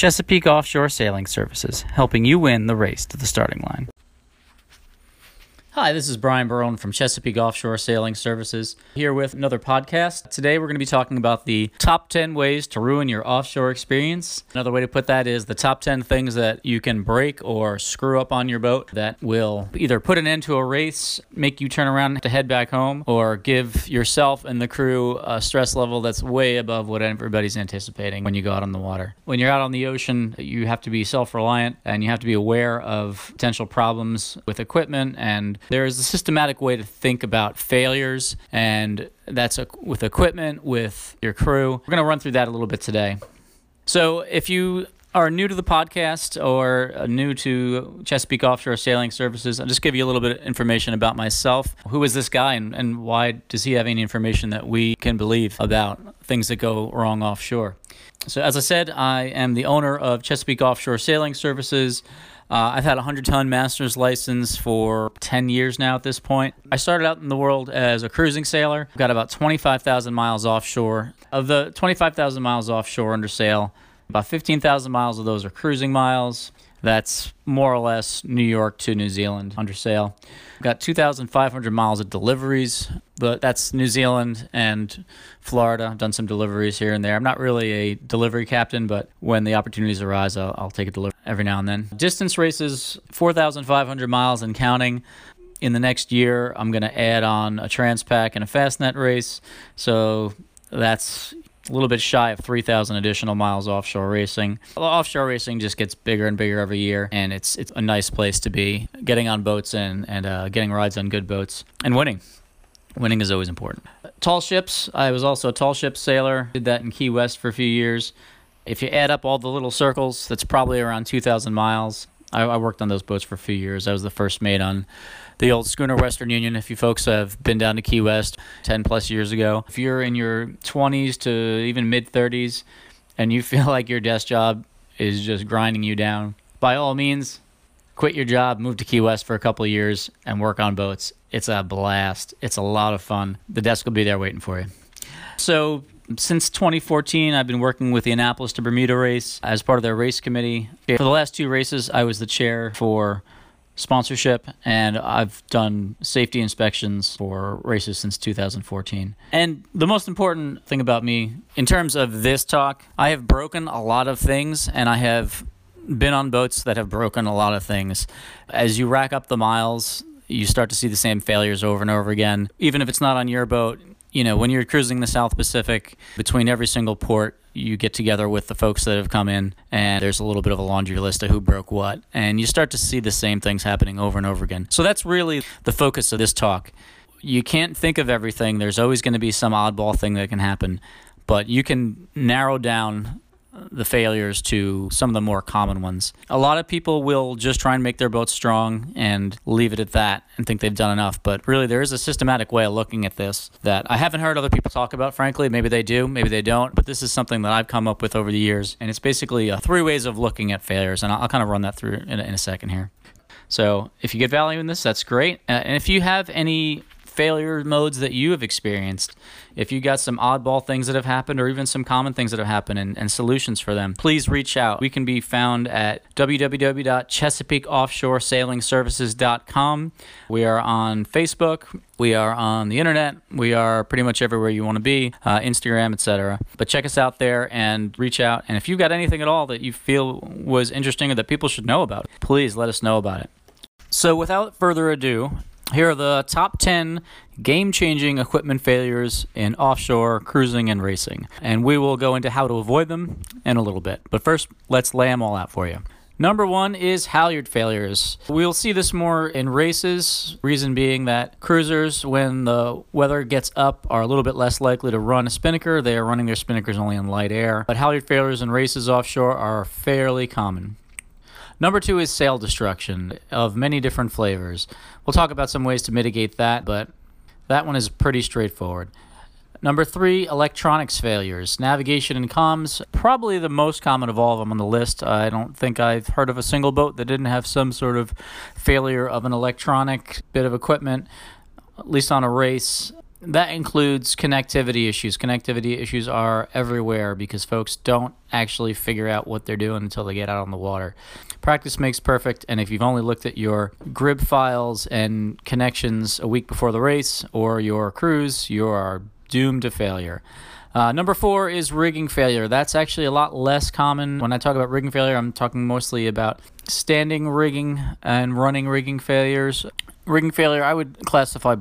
Chesapeake Offshore Sailing Services, helping you win the race to the starting line. Hi, this is Brian Barone from Chesapeake Offshore Sailing Services, here with another podcast. Today we're going to be talking about the top 10 ways to ruin your offshore experience. Another way to put that is the top 10 things that you can break or screw up on your boat that will either put an end to a race, make you turn around to head back home, or give yourself and the crew a stress level that's way above what everybody's anticipating when you go out on the water. When you're out on the ocean, you have to be self reliant and you have to be aware of potential problems with equipment and there is a systematic way to think about failures, and that's a, with equipment, with your crew. We're going to run through that a little bit today. So, if you are new to the podcast or uh, new to Chesapeake Offshore Sailing Services, I'll just give you a little bit of information about myself. Who is this guy and, and why does he have any information that we can believe about things that go wrong offshore? So, as I said, I am the owner of Chesapeake Offshore Sailing Services. Uh, I've had a 100 ton master's license for 10 years now at this point. I started out in the world as a cruising sailor. Got about 25,000 miles offshore. Of the 25,000 miles offshore under sail, about 15,000 miles of those are cruising miles. That's more or less New York to New Zealand under sail. Got 2,500 miles of deliveries, but that's New Zealand and Florida. I've done some deliveries here and there. I'm not really a delivery captain, but when the opportunities arise, I'll, I'll take a delivery every now and then. Distance races, 4,500 miles and counting. In the next year, I'm going to add on a Transpac and a Fastnet race. So that's a little bit shy of 3,000 additional miles offshore racing. Offshore racing just gets bigger and bigger every year, and it's it's a nice place to be. Getting on boats and and uh, getting rides on good boats and winning. Winning is always important. Tall ships. I was also a tall ship sailor. Did that in Key West for a few years. If you add up all the little circles, that's probably around 2,000 miles. I, I worked on those boats for a few years. I was the first mate on the old schooner Western Union. If you folks have been down to Key West 10 plus years ago, if you're in your 20s to even mid 30s and you feel like your desk job is just grinding you down, by all means, quit your job, move to Key West for a couple of years, and work on boats. It's a blast. It's a lot of fun. The desk will be there waiting for you. So, since 2014, I've been working with the Annapolis to Bermuda race as part of their race committee. For the last two races, I was the chair for sponsorship, and I've done safety inspections for races since 2014. And the most important thing about me, in terms of this talk, I have broken a lot of things, and I have been on boats that have broken a lot of things. As you rack up the miles, you start to see the same failures over and over again. Even if it's not on your boat, you know, when you're cruising the South Pacific, between every single port, you get together with the folks that have come in, and there's a little bit of a laundry list of who broke what. And you start to see the same things happening over and over again. So that's really the focus of this talk. You can't think of everything, there's always going to be some oddball thing that can happen, but you can narrow down the failures to some of the more common ones. A lot of people will just try and make their boat strong and leave it at that and think they've done enough. But really, there is a systematic way of looking at this that I haven't heard other people talk about, frankly. Maybe they do, maybe they don't. But this is something that I've come up with over the years. And it's basically uh, three ways of looking at failures. And I'll, I'll kind of run that through in a, in a second here. So if you get value in this, that's great. Uh, and if you have any failure modes that you have experienced. If you got some oddball things that have happened or even some common things that have happened and, and solutions for them, please reach out. We can be found at www.chesapeakeoffshoresailingservices.com. We are on Facebook. We are on the internet. We are pretty much everywhere you want to be, uh, Instagram, etc. But check us out there and reach out. And if you've got anything at all that you feel was interesting or that people should know about, please let us know about it. So, without further ado, here are the top 10 game changing equipment failures in offshore cruising and racing. And we will go into how to avoid them in a little bit. But first, let's lay them all out for you. Number one is halyard failures. We'll see this more in races, reason being that cruisers, when the weather gets up, are a little bit less likely to run a spinnaker. They are running their spinnakers only in light air. But halyard failures in races offshore are fairly common. Number two is sail destruction of many different flavors. We'll talk about some ways to mitigate that, but that one is pretty straightforward. Number three, electronics failures. Navigation and comms, probably the most common of all of them on the list. I don't think I've heard of a single boat that didn't have some sort of failure of an electronic bit of equipment, at least on a race. That includes connectivity issues. Connectivity issues are everywhere because folks don't actually figure out what they're doing until they get out on the water. Practice makes perfect, and if you've only looked at your GRIB files and connections a week before the race or your cruise, you are doomed to failure. Uh, number four is rigging failure. That's actually a lot less common. When I talk about rigging failure, I'm talking mostly about standing rigging and running rigging failures. Rigging failure, I would classify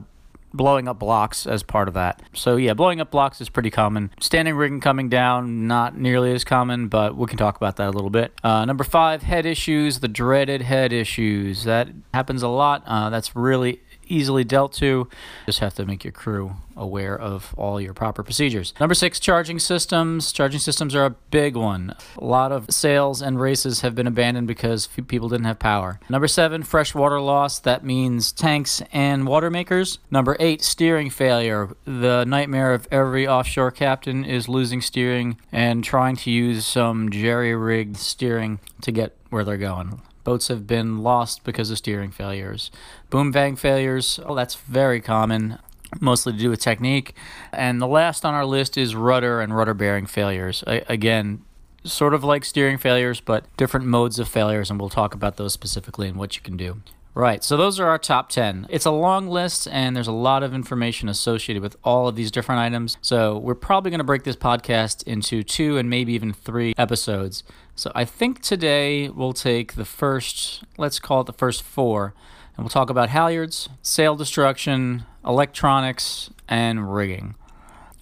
blowing up blocks as part of that. So yeah, blowing up blocks is pretty common. Standing rigging coming down, not nearly as common, but we can talk about that a little bit. Uh, number five, head issues, the dreaded head issues. That happens a lot. Uh, that's really easily dealt to. Just have to make your crew aware of all your proper procedures. Number six, charging systems. Charging systems are a big one. A lot of sails and races have been abandoned because people didn't have power. Number seven, fresh water loss. That means tanks and water makers. Number eight, steering failure. The nightmare of every offshore captain is losing steering and trying to use some jerry rigged steering to get where they're going. Boats have been lost because of steering failures. Boom vang failures, oh, that's very common, mostly to do with technique. And the last on our list is rudder and rudder bearing failures. I, again, sort of like steering failures, but different modes of failures, and we'll talk about those specifically and what you can do. Right, so those are our top 10. It's a long list, and there's a lot of information associated with all of these different items. So, we're probably going to break this podcast into two and maybe even three episodes. So, I think today we'll take the first, let's call it the first four, and we'll talk about halyards, sail destruction, electronics, and rigging.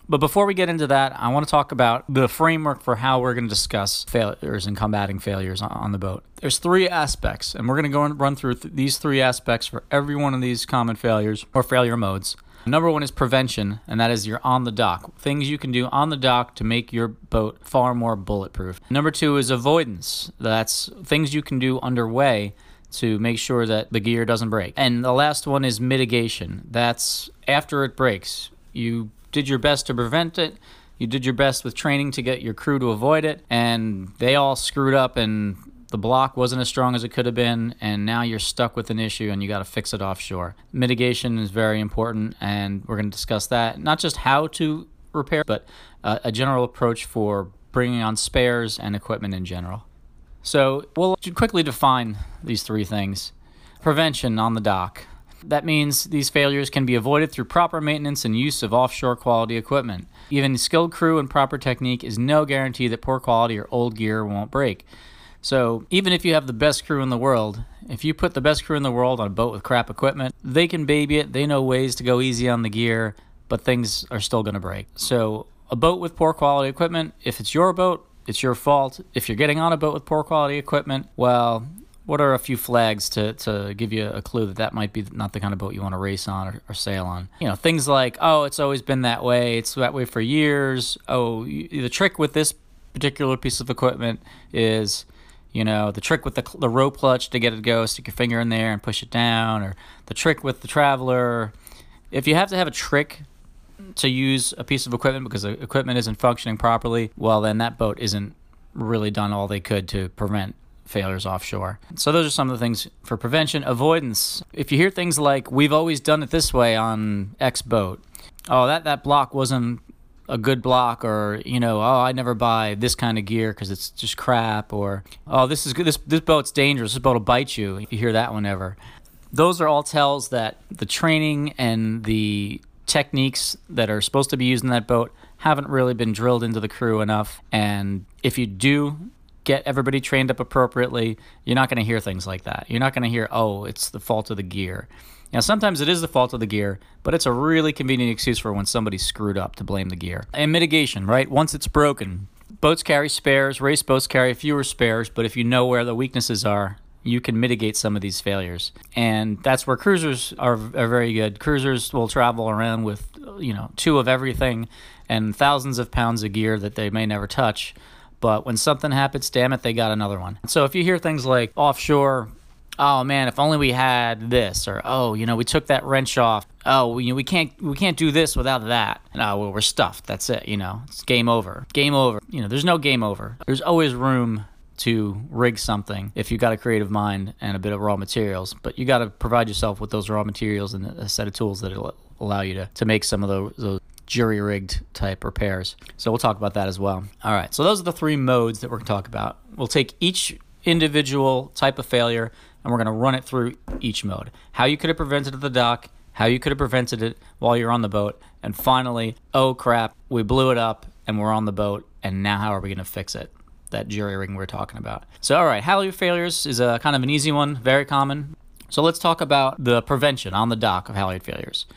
But before we get into that, I want to talk about the framework for how we're going to discuss failures and combating failures on the boat. There's three aspects, and we're going to go and run through th- these three aspects for every one of these common failures or failure modes. Number one is prevention, and that is you're on the dock. Things you can do on the dock to make your boat far more bulletproof. Number two is avoidance. That's things you can do underway to make sure that the gear doesn't break. And the last one is mitigation. That's after it breaks. You did your best to prevent it. You did your best with training to get your crew to avoid it, and they all screwed up, and the block wasn't as strong as it could have been, and now you're stuck with an issue and you got to fix it offshore. Mitigation is very important, and we're going to discuss that. Not just how to repair, but uh, a general approach for bringing on spares and equipment in general. So, we'll quickly define these three things prevention on the dock. That means these failures can be avoided through proper maintenance and use of offshore quality equipment. Even skilled crew and proper technique is no guarantee that poor quality or old gear won't break. So, even if you have the best crew in the world, if you put the best crew in the world on a boat with crap equipment, they can baby it, they know ways to go easy on the gear, but things are still going to break. So, a boat with poor quality equipment, if it's your boat, it's your fault. If you're getting on a boat with poor quality equipment, well, what are a few flags to, to give you a clue that that might be not the kind of boat you want to race on or, or sail on? You know, things like, oh, it's always been that way. It's that way for years. Oh, you, the trick with this particular piece of equipment is, you know, the trick with the, the rope clutch to get it to go, stick your finger in there and push it down, or the trick with the traveler. If you have to have a trick to use a piece of equipment because the equipment isn't functioning properly, well, then that boat isn't really done all they could to prevent failures offshore. So those are some of the things for prevention. Avoidance. If you hear things like we've always done it this way on X boat. Oh, that that block wasn't a good block or you know oh i never buy this kind of gear because it's just crap or oh this is good this, this boat's dangerous this boat will bite you if you hear that one ever those are all tells that the training and the techniques that are supposed to be used in that boat haven't really been drilled into the crew enough and if you do get everybody trained up appropriately, you're not going to hear things like that. You're not going to hear, oh, it's the fault of the gear. Now, sometimes it is the fault of the gear, but it's a really convenient excuse for when somebody's screwed up to blame the gear. And mitigation, right? Once it's broken, boats carry spares, race boats carry fewer spares, but if you know where the weaknesses are, you can mitigate some of these failures. And that's where cruisers are, are very good. Cruisers will travel around with, you know, two of everything and thousands of pounds of gear that they may never touch but when something happens, damn it, they got another one. So if you hear things like offshore, oh man, if only we had this, or oh, you know, we took that wrench off. Oh, you know, we can't we can't do this without that. oh, well, we're stuffed. That's it. You know, it's game over. Game over. You know, there's no game over. There's always room to rig something if you've got a creative mind and a bit of raw materials. But you got to provide yourself with those raw materials and a set of tools that allow you to, to make some of those, those jury rigged type repairs. So we'll talk about that as well. All right, so those are the three modes that we're going to talk about. We'll take each individual type of failure and we're going to run it through each mode. How you could have prevented the dock, how you could have prevented it while you're on the boat, and finally, oh crap, we blew it up and we're on the boat, and now how are we going to fix it? That jury ring we are talking about. So, all right, halyard failures is a kind of an easy one, very common. So let's talk about the prevention on the dock of halyard failures.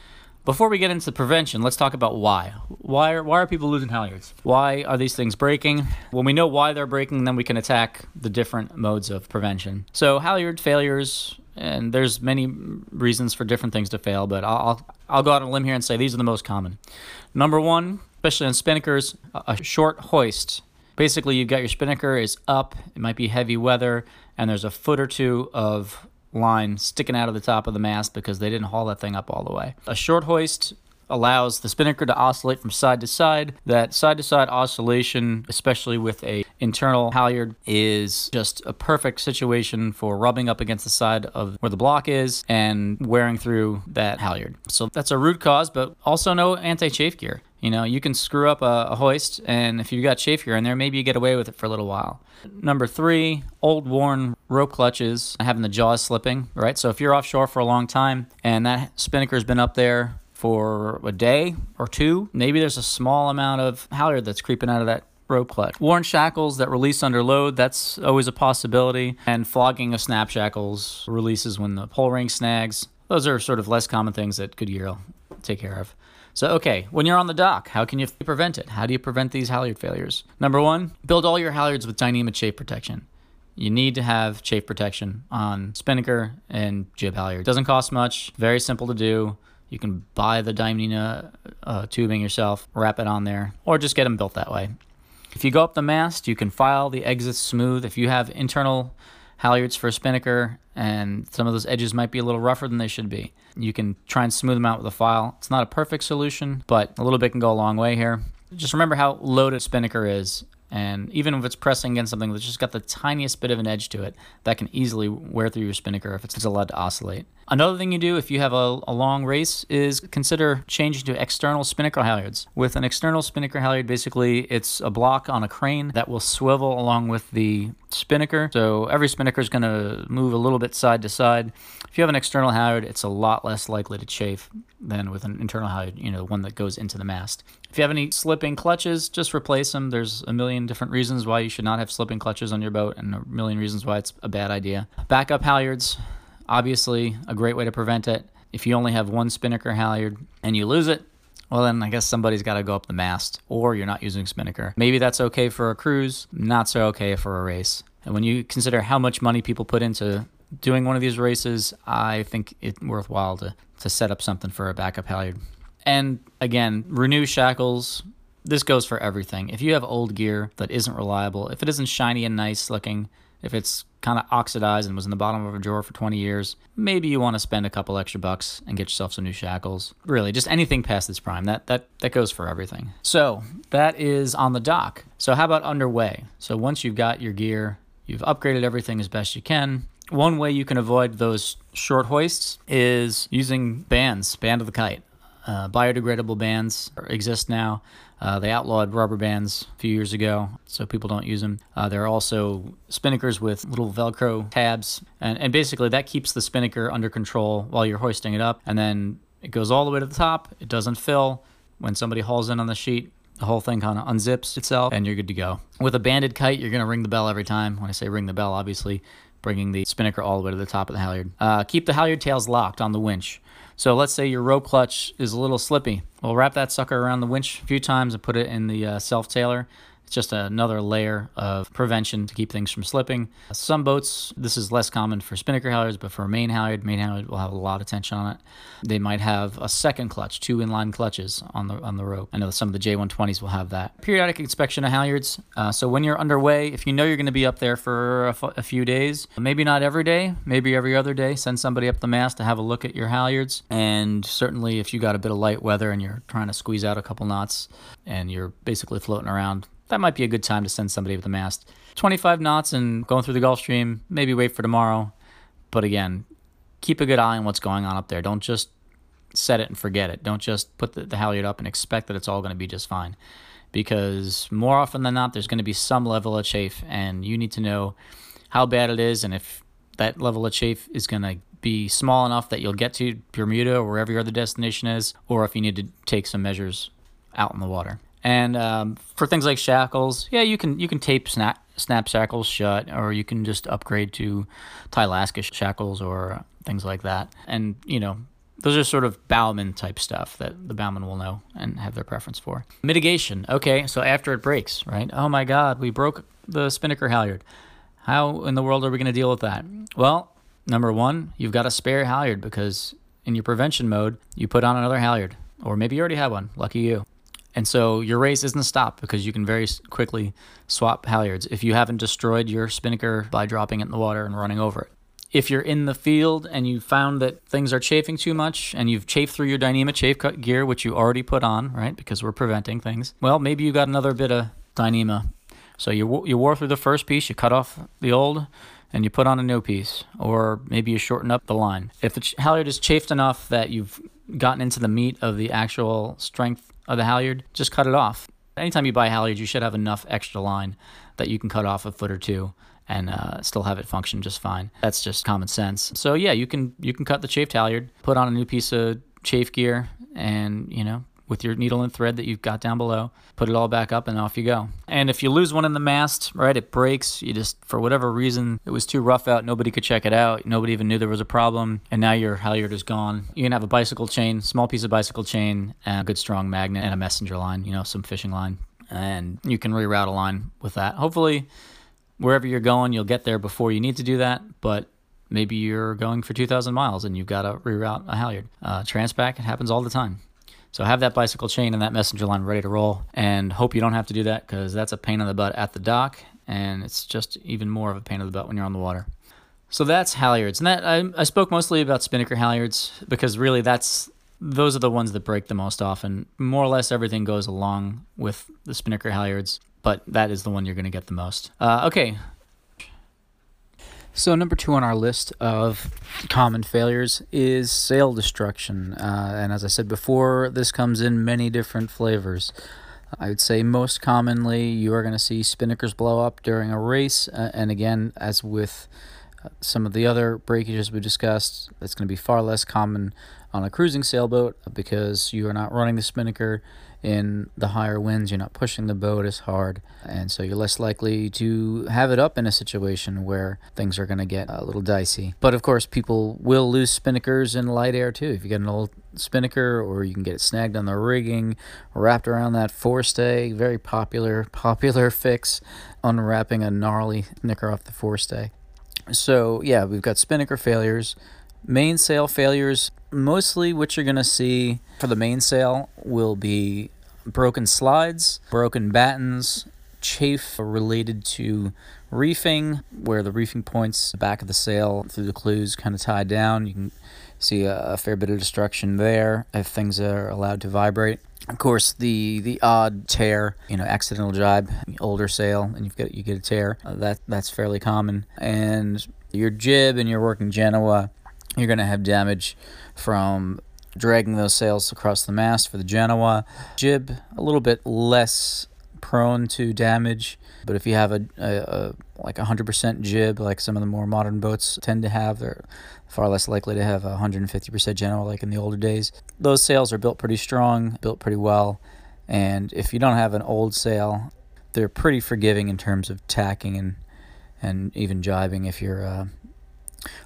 Before we get into prevention, let's talk about why. Why are, why are people losing halyards? Why are these things breaking? When we know why they're breaking, then we can attack the different modes of prevention. So halyard failures, and there's many reasons for different things to fail, but I'll, I'll go out on a limb here and say these are the most common. Number one, especially on spinnakers, a short hoist. Basically, you've got your spinnaker is up, it might be heavy weather, and there's a foot or two of line sticking out of the top of the mast because they didn't haul that thing up all the way. A short hoist allows the spinnaker to oscillate from side to side. That side to side oscillation, especially with a internal halyard, is just a perfect situation for rubbing up against the side of where the block is and wearing through that halyard. So that's a root cause, but also no anti-chafe gear. You know, you can screw up a, a, hoist, and if you've got chafe gear in there, maybe you get away with it for a little while. Number three, old worn rope clutches having the jaws slipping, right? So if you're offshore for a long time and that spinnaker's been up there for a day or two, maybe there's a small amount of halyard that's creeping out of that rope clutch. Worn shackles that release under load, that's always a possibility. And flogging of snap shackles releases when the pole ring snags. Those are sort of less common things that good gear will take care of. So, okay, when you're on the dock, how can you prevent it? How do you prevent these halyard failures? Number one, build all your halyards with Dyneema chafe protection. You need to have chafe protection on spinnaker and jib halyard. Doesn't cost much, very simple to do. You can buy the Dyneema uh, tubing yourself, wrap it on there, or just get them built that way. If you go up the mast, you can file the exits smooth. If you have internal halyards for a spinnaker, and some of those edges might be a little rougher than they should be. You can try and smooth them out with a file. It's not a perfect solution, but a little bit can go a long way here. Just remember how loaded spinnaker is and even if it's pressing against something that's just got the tiniest bit of an edge to it, that can easily wear through your spinnaker if it's allowed to oscillate. Another thing you do if you have a, a long race is consider changing to external spinnaker halyards. With an external spinnaker halyard, basically it's a block on a crane that will swivel along with the spinnaker. So every spinnaker is going to move a little bit side to side. If you have an external halyard, it's a lot less likely to chafe than with an internal halyard, you know, one that goes into the mast. If you have any slipping clutches, just replace them. There's a million different reasons why you should not have slipping clutches on your boat and a million reasons why it's a bad idea. Backup halyards, obviously a great way to prevent it. If you only have one spinnaker halyard and you lose it, well, then I guess somebody's got to go up the mast, or you're not using spinnaker. Maybe that's okay for a cruise, not so okay for a race. And when you consider how much money people put into doing one of these races, I think it's worthwhile to, to set up something for a backup halyard. And again, renew shackles. This goes for everything. If you have old gear that isn't reliable, if it isn't shiny and nice looking, if it's kind of oxidized and was in the bottom of a drawer for 20 years, maybe you want to spend a couple extra bucks and get yourself some new shackles. Really, just anything past its prime. That that that goes for everything. So, that is on the dock. So, how about underway? So, once you've got your gear, you've upgraded everything as best you can. One way you can avoid those short hoists is using bands, band of the kite. Uh, biodegradable bands exist now. Uh, they outlawed rubber bands a few years ago, so people don't use them. Uh, there are also spinnakers with little Velcro tabs, and, and basically that keeps the spinnaker under control while you're hoisting it up. And then it goes all the way to the top. It doesn't fill. When somebody hauls in on the sheet, the whole thing kind of unzips itself, and you're good to go. With a banded kite, you're going to ring the bell every time. When I say ring the bell, obviously bringing the spinnaker all the way to the top of the halyard. Uh, keep the halyard tails locked on the winch. So let's say your rope clutch is a little slippy. We'll wrap that sucker around the winch a few times and put it in the uh, self-tailer. It's just another layer of prevention to keep things from slipping. Some boats, this is less common for spinnaker halyards, but for a main halyard, main halyard will have a lot of tension on it. They might have a second clutch, two inline clutches on the on the rope. I know some of the J120s will have that. Periodic inspection of halyards. Uh, so when you're underway, if you know you're going to be up there for a, f- a few days, maybe not every day, maybe every other day, send somebody up the mast to have a look at your halyards. And certainly, if you got a bit of light weather and you're trying to squeeze out a couple knots and you're basically floating around that might be a good time to send somebody with the mast. 25 knots and going through the Gulf Stream, maybe wait for tomorrow. But again, keep a good eye on what's going on up there. Don't just set it and forget it. Don't just put the, the halyard up and expect that it's all going to be just fine. Because more often than not, there's going to be some level of chafe, and you need to know how bad it is and if that level of chafe is going to be small enough that you'll get to Bermuda or wherever your other destination is, or if you need to take some measures out in the water. And um, for things like shackles, yeah, you can you can tape snap snap shackles shut, or you can just upgrade to Tylaska shackles or things like that. And you know, those are sort of bowman type stuff that the bowman will know and have their preference for. Mitigation. Okay, so after it breaks, right? Oh my God, we broke the spinnaker halyard. How in the world are we going to deal with that? Well, number one, you've got a spare halyard because in your prevention mode, you put on another halyard, or maybe you already have one. Lucky you. And so your race isn't stopped because you can very quickly swap halyards if you haven't destroyed your spinnaker by dropping it in the water and running over it. If you're in the field and you found that things are chafing too much and you've chafed through your Dyneema chafe cut gear, which you already put on, right, because we're preventing things, well, maybe you got another bit of Dyneema. So you, you wore through the first piece, you cut off the old, and you put on a new piece, or maybe you shorten up the line. If the halyard is chafed enough that you've gotten into the meat of the actual strength of the halyard, just cut it off. Anytime you buy halyards, you should have enough extra line that you can cut off a foot or two and uh, still have it function just fine. That's just common sense. So yeah, you can you can cut the chafed halyard, put on a new piece of chafe gear, and you know with your needle and thread that you've got down below. Put it all back up and off you go. And if you lose one in the mast, right, it breaks. You just, for whatever reason, it was too rough out. Nobody could check it out. Nobody even knew there was a problem. And now your halyard is gone. You can have a bicycle chain, small piece of bicycle chain, and a good strong magnet and a messenger line, you know, some fishing line. And you can reroute a line with that. Hopefully, wherever you're going, you'll get there before you need to do that. But maybe you're going for 2,000 miles and you've got to reroute a halyard. Uh, Transpac, it happens all the time. So have that bicycle chain and that messenger line ready to roll and hope you don't have to do that because that's a pain in the butt at the dock and it's just even more of a pain in the butt when you're on the water. So that's halyards. And that I, I spoke mostly about spinnaker halyards because really that's those are the ones that break the most often. More or less everything goes along with the spinnaker halyards, but that is the one you're going to get the most. Uh, okay, so, number two on our list of common failures is sail destruction. Uh, and as I said before, this comes in many different flavors. I would say most commonly you are going to see spinnakers blow up during a race. Uh, and again, as with uh, some of the other breakages we discussed, it's going to be far less common on a cruising sailboat because you are not running the spinnaker in the higher winds, you're not pushing the boat as hard, and so you're less likely to have it up in a situation where things are going to get a little dicey. But of course, people will lose spinnakers in light air too. If you get an old spinnaker, or you can get it snagged on the rigging, wrapped around that forestay, very popular popular fix, unwrapping a gnarly knicker off the forestay. So yeah, we've got spinnaker failures. Mainsail failures, mostly what you're going to see for the mainsail will be broken slides, broken battens, chafe related to reefing, where the reefing points the back of the sail through the clews kind of tied down. You can see a, a fair bit of destruction there if things are allowed to vibrate. Of course, the the odd tear, you know, accidental jibe, older sail, and you've got you get a tear. Uh, that that's fairly common. And your jib and your working Genoa you're going to have damage from dragging those sails across the mast for the Genoa. Jib, a little bit less prone to damage, but if you have a, a, a like a 100% jib, like some of the more modern boats tend to have, they're far less likely to have a 150% Genoa like in the older days. Those sails are built pretty strong, built pretty well, and if you don't have an old sail, they're pretty forgiving in terms of tacking and and even jibing if you're uh,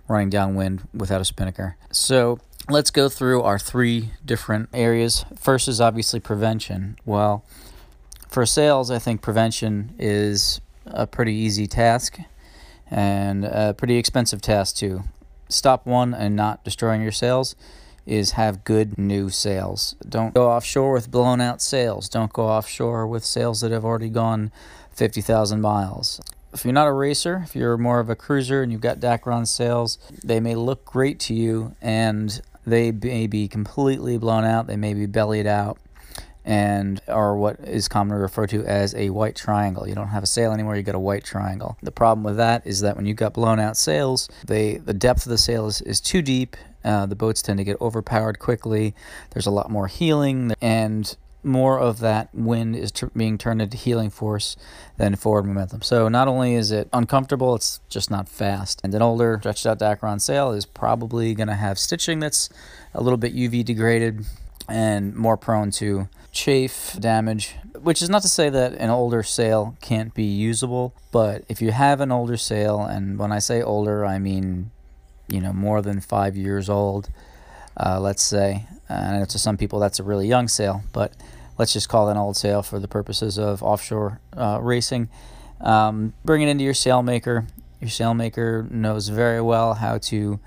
running downwind without a spinnaker. So let's go through our three different areas. First is obviously prevention. Well, for sails, I think prevention is a pretty easy task and a pretty expensive task too. Stop one and not destroying your sails is have good new sails. Don't go offshore with blown out sails. Don't go offshore with sails that have already gone 50,000 miles if you're not a racer, if you're more of a cruiser and you've got Dacron sails, they may look great to you and they may be completely blown out, they may be bellied out, and are what is commonly referred to as a white triangle. You don't have a sail anymore, you got a white triangle. The problem with that is that when you've got blown out sails, they the depth of the sail is, is too deep Uh, the boats tend to get overpowered quickly. There's a lot more heeling, and more of that wind is t- being turned into heeling force than forward momentum. So not only is it uncomfortable, it's just not fast. And an older stretched out Dacron sail is probably going to have stitching that's a little bit UV degraded and more prone to chafe damage. Which is not to say that an older sail can't be usable, but if you have an older sail, and when I say older, I mean, you know, more than five years old, uh, let's say, and to some people that's a really young sail, but let's just call it an old sail for the purposes of offshore uh, racing. Um, bring it into your sailmaker. Your sailmaker knows very well how to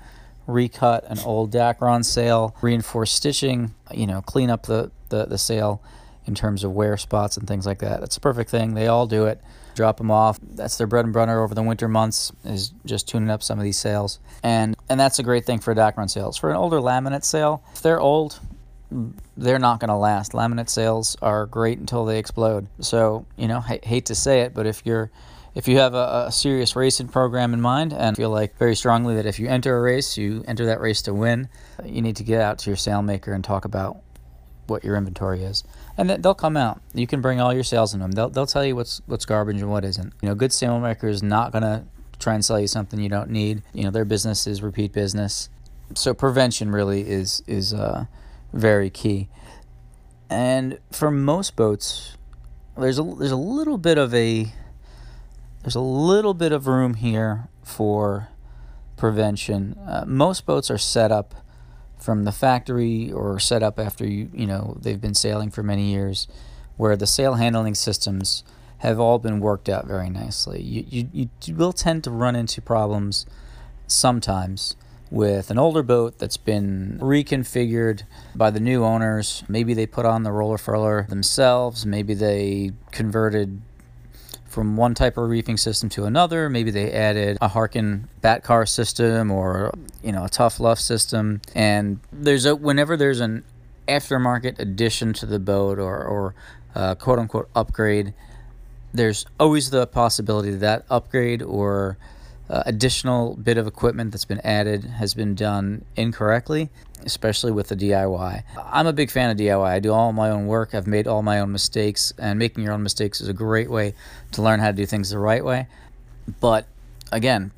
recut an old Dacron sail, reinforce stitching, you know, clean up the, the, the sail in terms of wear spots and things like that. That's a perfect thing. They all do it. Drop them off. That's their bread and butter over the winter months is just tuning up some of these sails. And and that's a great thing for a Dacron sails. For an older laminate sail, if they're old, they're not going to last. Laminate sails are great until they explode. So, you know, I hate to say it, but if you're if you have a, a, serious racing program in mind and feel like very strongly that if you enter a race, you enter that race to win, you need to get out to your sailmaker and talk about what your inventory is. And they'll come out. You can bring all your sails in them. They'll, they'll tell you what's what's garbage and what isn't. You know, good sailmaker is not going to try and sell you something you don't need. You know, their business is repeat business. So prevention really is is uh, very key. And for most boats, there's a there's a little bit of a there's a little bit of room here for prevention. Uh, most boats are set up from the factory or set up after you you know they've been sailing for many years, where the sail handling systems have all been worked out very nicely. You you, you will tend to run into problems sometimes with an older boat that's been reconfigured by the new owners. Maybe they put on the roller furler themselves. Maybe they converted from one type of reefing system to another. Maybe they added a Harken Battcar system or you know a Tough Luff system. And there's a whenever there's an aftermarket addition to the boat or or uh, quote unquote upgrade, there's always the possibility that upgrade or uh, additional bit of equipment that's been added has been done incorrectly, especially with the DIY. I'm a big fan of DIY. I do all my own work. I've made all my own mistakes, and making your own mistakes is a great way to learn how to do things the right way. But again,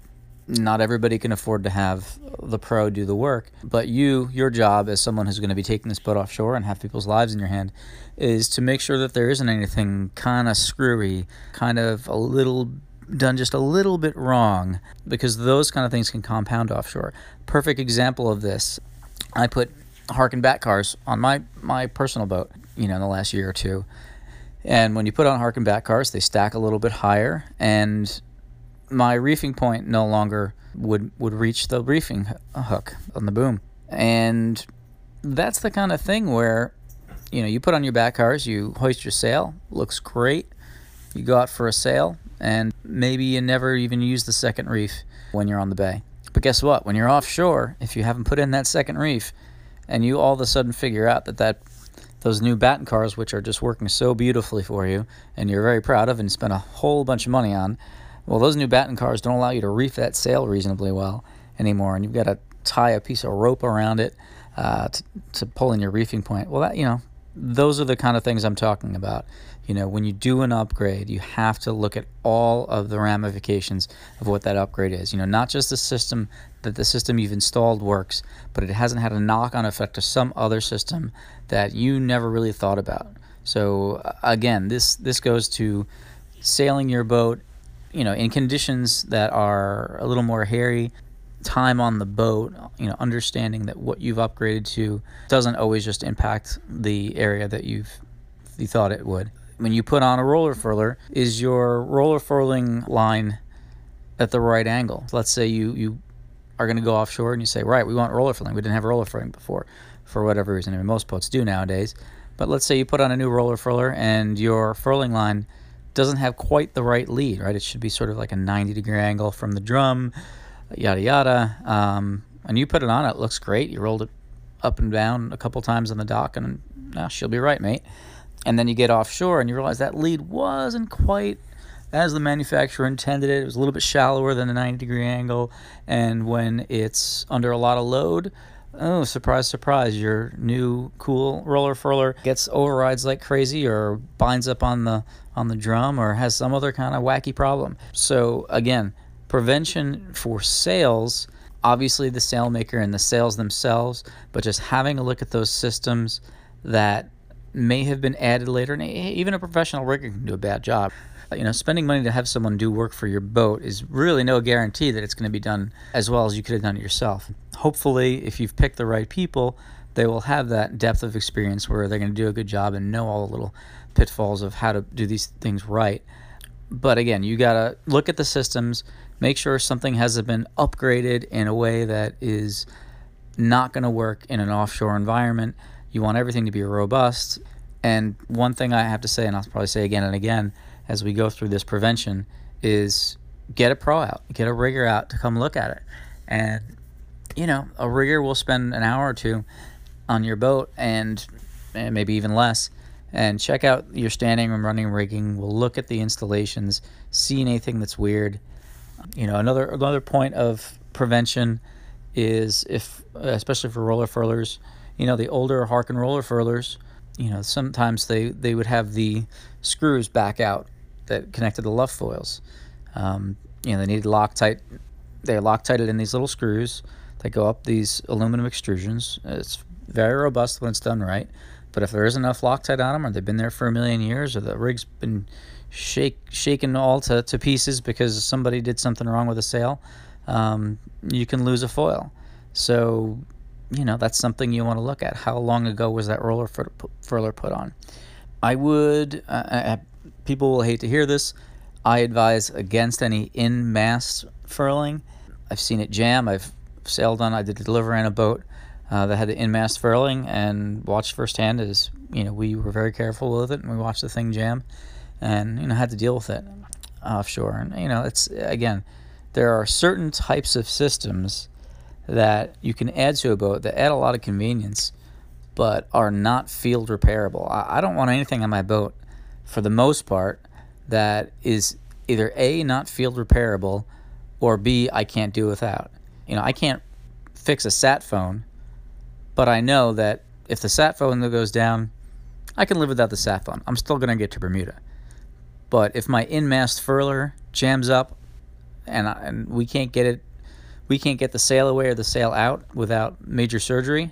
not everybody can afford to have the pro do the work. But you, your job as someone who's going to be taking this boat offshore and have people's lives in your hand, is to make sure that there isn't anything kind of screwy, kind of a little done just a little bit wrong because those kind of things can compound offshore. Perfect example of this, I put Harken Battcars on my, my personal boat, you know, in the last year or two. And when you put on Harken Battcars, they stack a little bit higher, and my reefing point no longer would, would reach the reefing hook on the boom. And that's the kind of thing where, you know, you put on your Battcars, you hoist your sail, looks great. You go out for a sail, and maybe you never even use the second reef when you're on the bay. But guess what? When you're offshore, if you haven't put in that second reef, and you all of a sudden figure out that that those new batten cars, which are just working so beautifully for you, and you're very proud of, and spent a whole bunch of money on, well, those new batten cars don't allow you to reef that sail reasonably well anymore, and you've got to tie a piece of rope around it uh, to, to pull in your reefing point. Well, that you know, those are the kind of things I'm talking about. You know, when you do an upgrade, you have to look at all of the ramifications of what that upgrade is. You know, not just the system that the system you've installed works, but it hasn't had a knock on effect to some other system that you never really thought about. So uh, again, this this goes to sailing your boat, you know, in conditions that are a little more hairy, time on the boat, you know, understanding that what you've upgraded to doesn't always just impact the area that you've you thought it would. When you put on a roller furler, is your roller furling line at the right angle? Let's say you you are going to go offshore and you say, right, we want roller furling. We didn't have roller furling before, for whatever reason. I mean, most boats do nowadays. But let's say you put on a new roller furler and your furling line doesn't have quite the right lead, right? It should be sort of like a 90 degree angle from the drum yada yada. Um, and you put it on, it looks great. You rolled it up and down a couple times on the dock, and oh, she'll be right, mate. And then you get offshore and you realize that lead wasn't quite as the manufacturer intended it. It was a little bit shallower than the 90 degree angle. And when it's under a lot of load, oh, surprise, surprise, your new cool roller furler gets overrides like crazy or binds up on the on the drum or has some other kind of wacky problem. So again, prevention for sails, obviously the sailmaker and the sails themselves, but just having a look at those systems that may have been added later and even a professional rigger can do a bad job you know, spending money to have someone do work for your boat is really no guarantee that it's going to be done as well as you could have done it yourself. Hopefully, if you've picked the right people, they will have that depth of experience where they're going to do a good job and know all the little pitfalls of how to do these things right. But again, you got to look at the systems, make sure something hasn't been upgraded in a way that is not going to work in an offshore environment. You want everything to be robust. And one thing I have to say, and I'll probably say again and again, as we go through this prevention is get a pro out, get a rigger out to come look at it. And, you know, a rigger will spend an hour or two on your boat and, and maybe even less and check out your standing and running rigging. We'll look at the installations, see anything that's weird. You know, another another point of prevention is if, especially for roller furlers, you know, the older Harken roller furlers, you know, sometimes they, they would have the screws back out that connected the luff foils. Um, you know, they needed Loctite. They're Loctited in these little screws that go up these aluminum extrusions. It's very robust when it's done right. But if there isn't enough Loctite on them, or they've been there for a million years, or the rig's been shake shaken all to, to pieces because somebody did something wrong with a sail, um, you can lose a foil. So, you know, that's something you want to look at. How long ago was that roller furler put on? I would, uh, people will hate to hear this. I advise against any in mast furling. I've seen it jam. I've sailed on. I did deliver in a boat uh, that had the in mast furling and watched firsthand as you know we were very careful with it and we watched the thing jam, and you know had to deal with it offshore. And you know it's again, there are certain types of systems that you can add to a boat that add a lot of convenience, but are not field repairable. I, I don't want anything on my boat for the most part, that is either A, not field repairable, or B, I can't do without. You know, I can't fix a sat phone, but I know that if the sat phone goes down, I can live without the sat phone. I'm still going to get to Bermuda. But if my in-mast furler jams up and, I, and we can't get it, we can't get the sail away or the sail out without major surgery,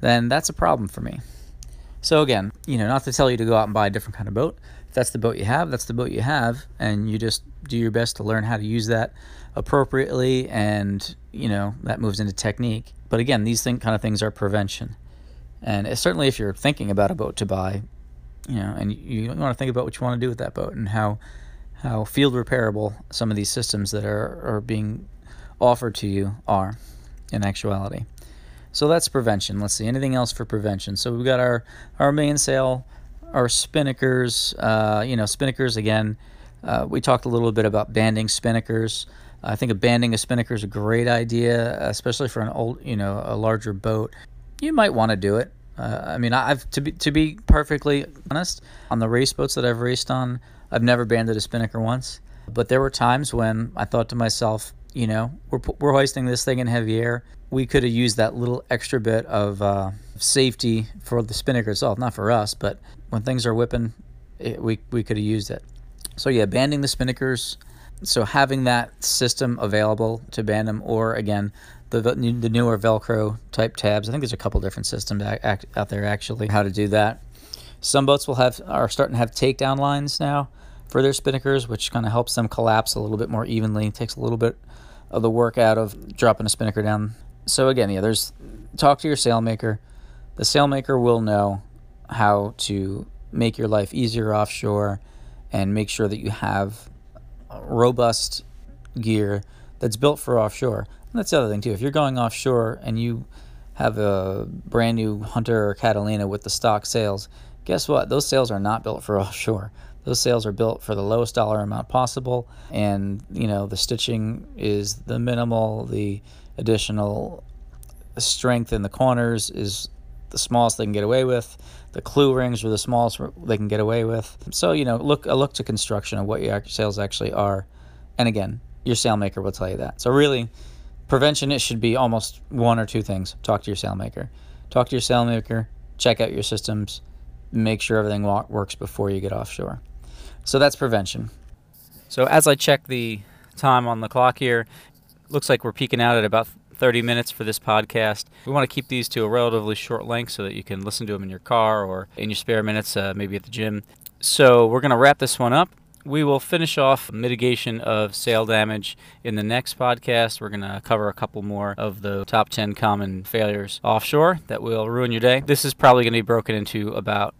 then that's a problem for me. So again, you know, not to tell you to go out and buy a different kind of boat. If that's the boat you have, that's the boat you have, and you just do your best to learn how to use that appropriately, and you know that moves into technique. But again, these thing, kind of things are prevention, and certainly if you're thinking about a boat to buy, you know, and you want to think about what you want to do with that boat and how how field repairable some of these systems that are are being offered to you are in actuality. So that's prevention. Let's see anything else for prevention. So we've got our our mainsail, our spinnakers. Uh, you know, spinnakers again. Uh, we talked a little bit about banding spinnakers. I think a banding a spinnaker is a great idea, especially for an old, you know, a larger boat. You might want to do it. Uh, I mean, I've to be to be perfectly honest, on the race boats that I've raced on, I've never banded a spinnaker once. But there were times when I thought to myself, you know, we're, we're hoisting this thing in heavy air. We could have used that little extra bit of uh, safety for the spinnaker itself, not for us, but when things are whipping, it, we, we could have used it. So, yeah, banding the spinnakers. So, having that system available to band them, or again, the, the newer Velcro type tabs. I think there's a couple different systems out there actually how to do that. Some boats will have are starting to have takedown lines now for their spinnakers, which kind of helps them collapse a little bit more evenly. Takes a little bit of the work out of dropping a spinnaker down. So again, yeah, there's talk to your sailmaker. The sailmaker will know how to make your life easier offshore and make sure that you have robust gear that's built for offshore. And that's the other thing too. If you're going offshore and you have a brand new Hunter or Catalina with the stock sails, guess what? Those sails are not built for offshore. Those sails are built for the lowest dollar amount possible, and you know the stitching is the minimal. The additional strength in the corners is the smallest they can get away with. The clew rings are the smallest they can get away with. So you know, look a look to construction of what your sails actually are, and again, your sailmaker will tell you that. So really, prevention it should be almost one or two things talk to your sailmaker talk to your sailmaker check out your systems make sure everything works before you get offshore so that's prevention so as i check the time on the clock here looks like we're peaking out at about 30 minutes for this podcast we want to keep these to a relatively short length so that you can listen to them in your car or in your spare minutes uh, maybe at the gym so we're going to wrap this one up we will finish off mitigation of sail damage in the next podcast. We're going to cover a couple more of the top 10 common failures offshore that will ruin your day. This is probably going to be broken into about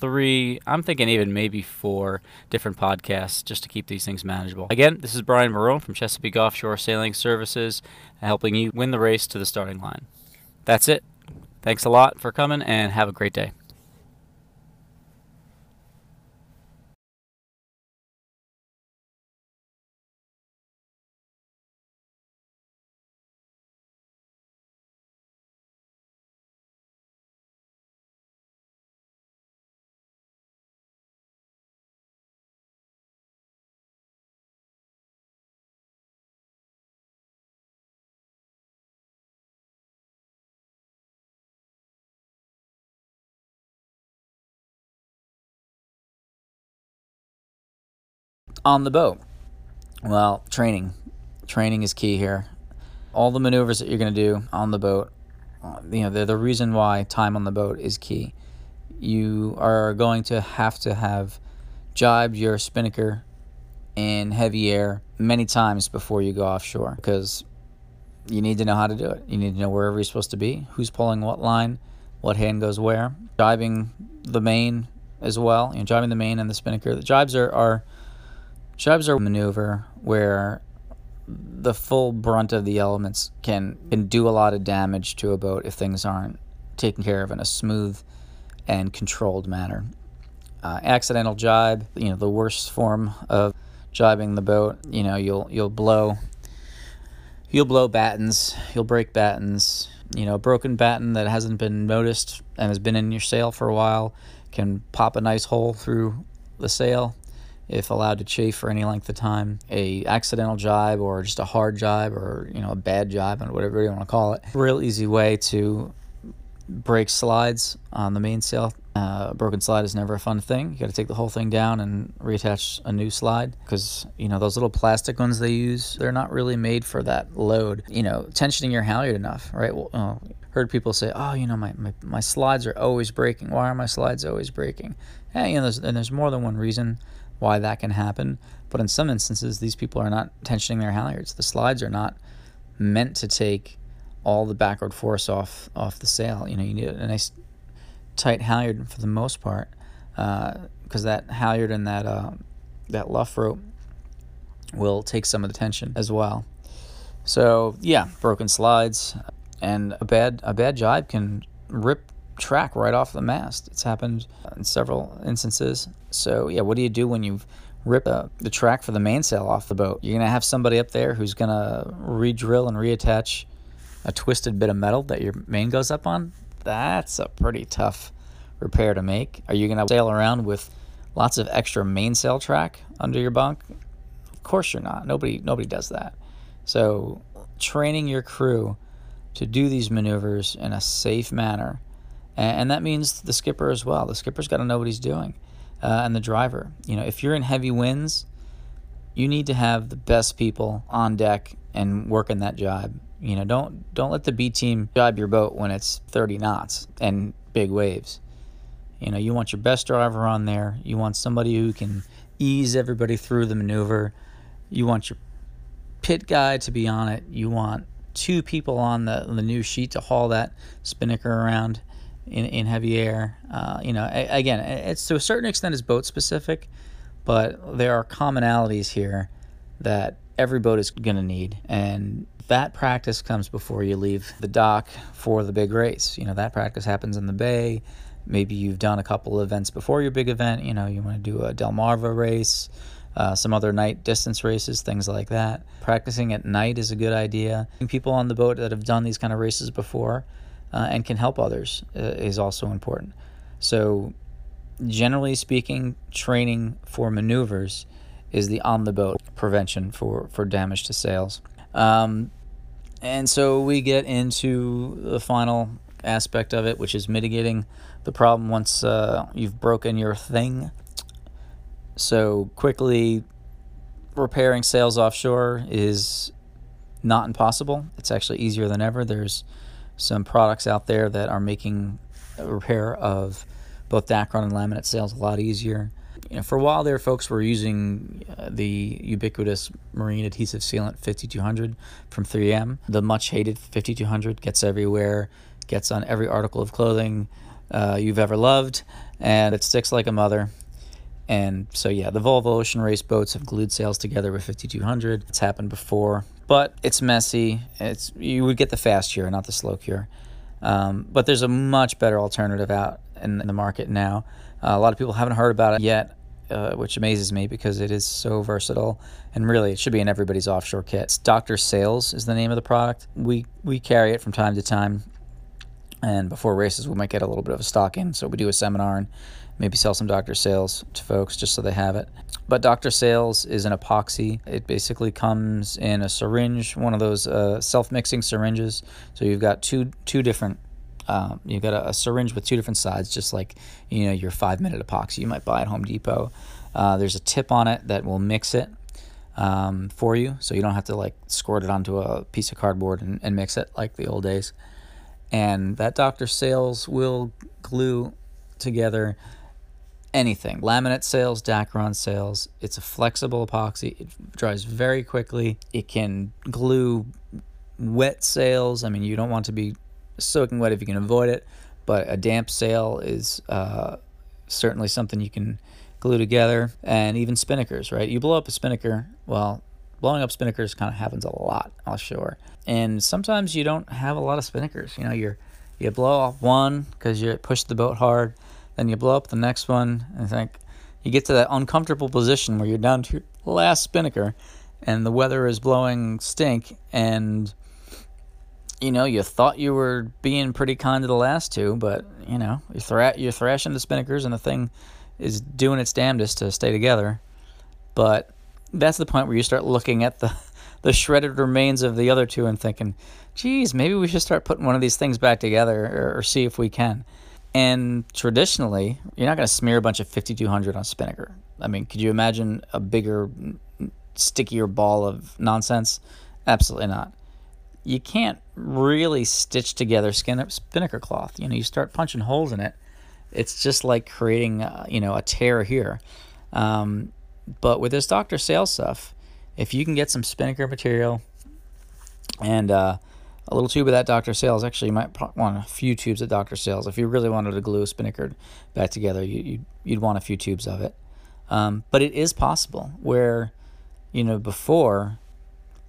three, I'm thinking even maybe four different podcasts just to keep these things manageable. Again, this is Brian Marone from Chesapeake Offshore Sailing Services, helping you win the race to the starting line. That's it. Thanks a lot for coming and have a great day. On the boat? Well, training. Training is key here. All the maneuvers that you're going to do on the boat, uh, you know, they're the reason why time on the boat is key. You are going to have to have jibed your spinnaker in heavy air many times before you go offshore because you need to know how to do it. You need to know wherever you're supposed to be, who's pulling what line, what hand goes where. Jibing the main as well, you know, jibing the main and the spinnaker. The jibes are, are Jibes are a maneuver where the full brunt of the elements can, can do a lot of damage to a boat if things aren't taken care of in a smooth and controlled manner. Uh, accidental jibe, you know, the worst form of jibing the boat. You know, you'll you'll blow you'll blow battens, you'll break battens. You know, a broken batten that hasn't been noticed and has been in your sail for a while can pop a nice hole through the sail if allowed to chafe for any length of time. A accidental jibe or just a hard jibe or you know a bad jibe and whatever you want to call it. Real easy way to break slides on the mainsail. Uh, a broken slide is never a fun thing. You got to take the whole thing down and reattach a new slide because you know those little plastic ones they use. They're not really made for that load. You know, tensioning your halyard enough, right? Well, heard people say, "Oh, you know, my, my, my slides are always breaking. Why are my slides always breaking?" Yeah, you know, there's, and there's more than one reason why that can happen. But in some instances, these people are not tensioning their halyards. The slides are not meant to take all the backward force off off the sail. You know, you need a nice tight halyard for the most part, because uh, that halyard and that uh, that luff rope will take some of the tension as well. So yeah, broken slides and a bad a bad jibe can rip track right off the mast. It's happened in several instances. So, yeah, what do you do when you've ripped uh, the track for the mainsail off the boat? You're going to have somebody up there who's going to re drill and reattach a twisted bit of metal that your main goes up on? That's a pretty tough repair to make. Are you going to sail around with lots of extra mainsail track under your bunk? Of course you're not. Nobody nobody does that. So, training your crew to do these maneuvers in a safe manner and that means the skipper as well. The skipper's got to know what he's doing, uh, and the driver. You know, if you're in heavy winds, you need to have the best people on deck and working that jibe. You know, don't don't let the B team jibe your boat when it's 30 knots and big waves. You know, you want your best driver on there. You want somebody who can ease everybody through the maneuver. You want your pit guy to be on it. You want two people on the the new sheet to haul that spinnaker around in, in heavy air. Uh, you know, a, again, it's to a certain extent is boat specific, but there are commonalities here that every boat is going to need, and that practice comes before you leave the dock for the big race. You know, that practice happens in the bay. Maybe you've done a couple of events before your big event. You know, you want to do a Delmarva race. Uh, some other night distance races, things like that. Practicing at night is a good idea. People on the boat that have done these kind of races before uh, and can help others uh, is also important. So, generally speaking, training for maneuvers is the on the boat prevention for, for damage to sails. Um, And so we get into the final aspect of it, which is mitigating the problem once uh, you've broken your thing. So quickly repairing sails offshore is not impossible. It's actually easier than ever. There's some products out there that are making repair of both Dacron and laminate sails a lot easier. You know, for a while there, folks were using uh, the ubiquitous marine adhesive sealant 5200 from 3M. The much hated 5200 gets everywhere, gets on every article of clothing uh, you've ever loved, and it sticks like a mother. And so, yeah, the Volvo Ocean Race boats have glued sails together with 5200. It's happened before, but it's messy. It's you would get the fast cure, not the slow cure. Um, but there's a much better alternative out in, in the market now. Uh, a lot of people haven't heard about it yet, uh, which amazes me because it is so versatile and really it should be in everybody's offshore kits. Dr. Sails is the name of the product. We we carry it from time to time, and before races we might get a little bit of a stock in. So we do a seminar and maybe sell some Dr. Sails to folks just so they have it. But Dr. Sails is an epoxy. It basically comes in a syringe, one of those uh, self-mixing syringes. So you've got two two different. Um, you've got a, a, syringe with two different sides, just like you know your five-minute epoxy you might buy at Home Depot. Uh, there's a tip on it that will mix it um, for you, so you don't have to like squirt it onto a piece of cardboard and, and mix it like the old days. And that Dr. Sails will glue together anything. Laminate sails, Dacron sails. It's a flexible epoxy. It dries very quickly. It can glue wet sails. I mean, you don't want to be soaking wet if you can avoid it, but a damp sail is uh, certainly something you can glue together. And even spinnakers, right? You blow up a spinnaker, well, blowing up spinnakers kind of happens a lot offshore. And sometimes you don't have a lot of spinnakers. You know, you're you blow off one because you push the boat hard then you blow up the next one, and think you get to that uncomfortable position where you're down to your last spinnaker, and the weather is blowing stink, and you know you thought you were being pretty kind to the last two, but you know you're, thra- you're thrashing the spinnakers, and the thing is doing its damnedest to stay together. But that's the point where you start looking at the the shredded remains of the other two and thinking, geez, maybe we should start putting one of these things back together or, or see if we can. And traditionally, you're not going to smear a bunch of 5200 on spinnaker. I mean, could you imagine a bigger, stickier ball of nonsense? Absolutely not. You can't really stitch together skin, spinnaker cloth. You know, you start punching holes in it. It's just like creating, uh, you know, a tear here. Um, but with this Dr. Sails stuff, if you can get some spinnaker material and uh, a little tube of that Dr. Sails. Actually, you might want a few tubes of Dr. Sails. If you really wanted to glue a spinnaker back together, you, you'd, you'd want a few tubes of it. Um, but it is possible where, you know, before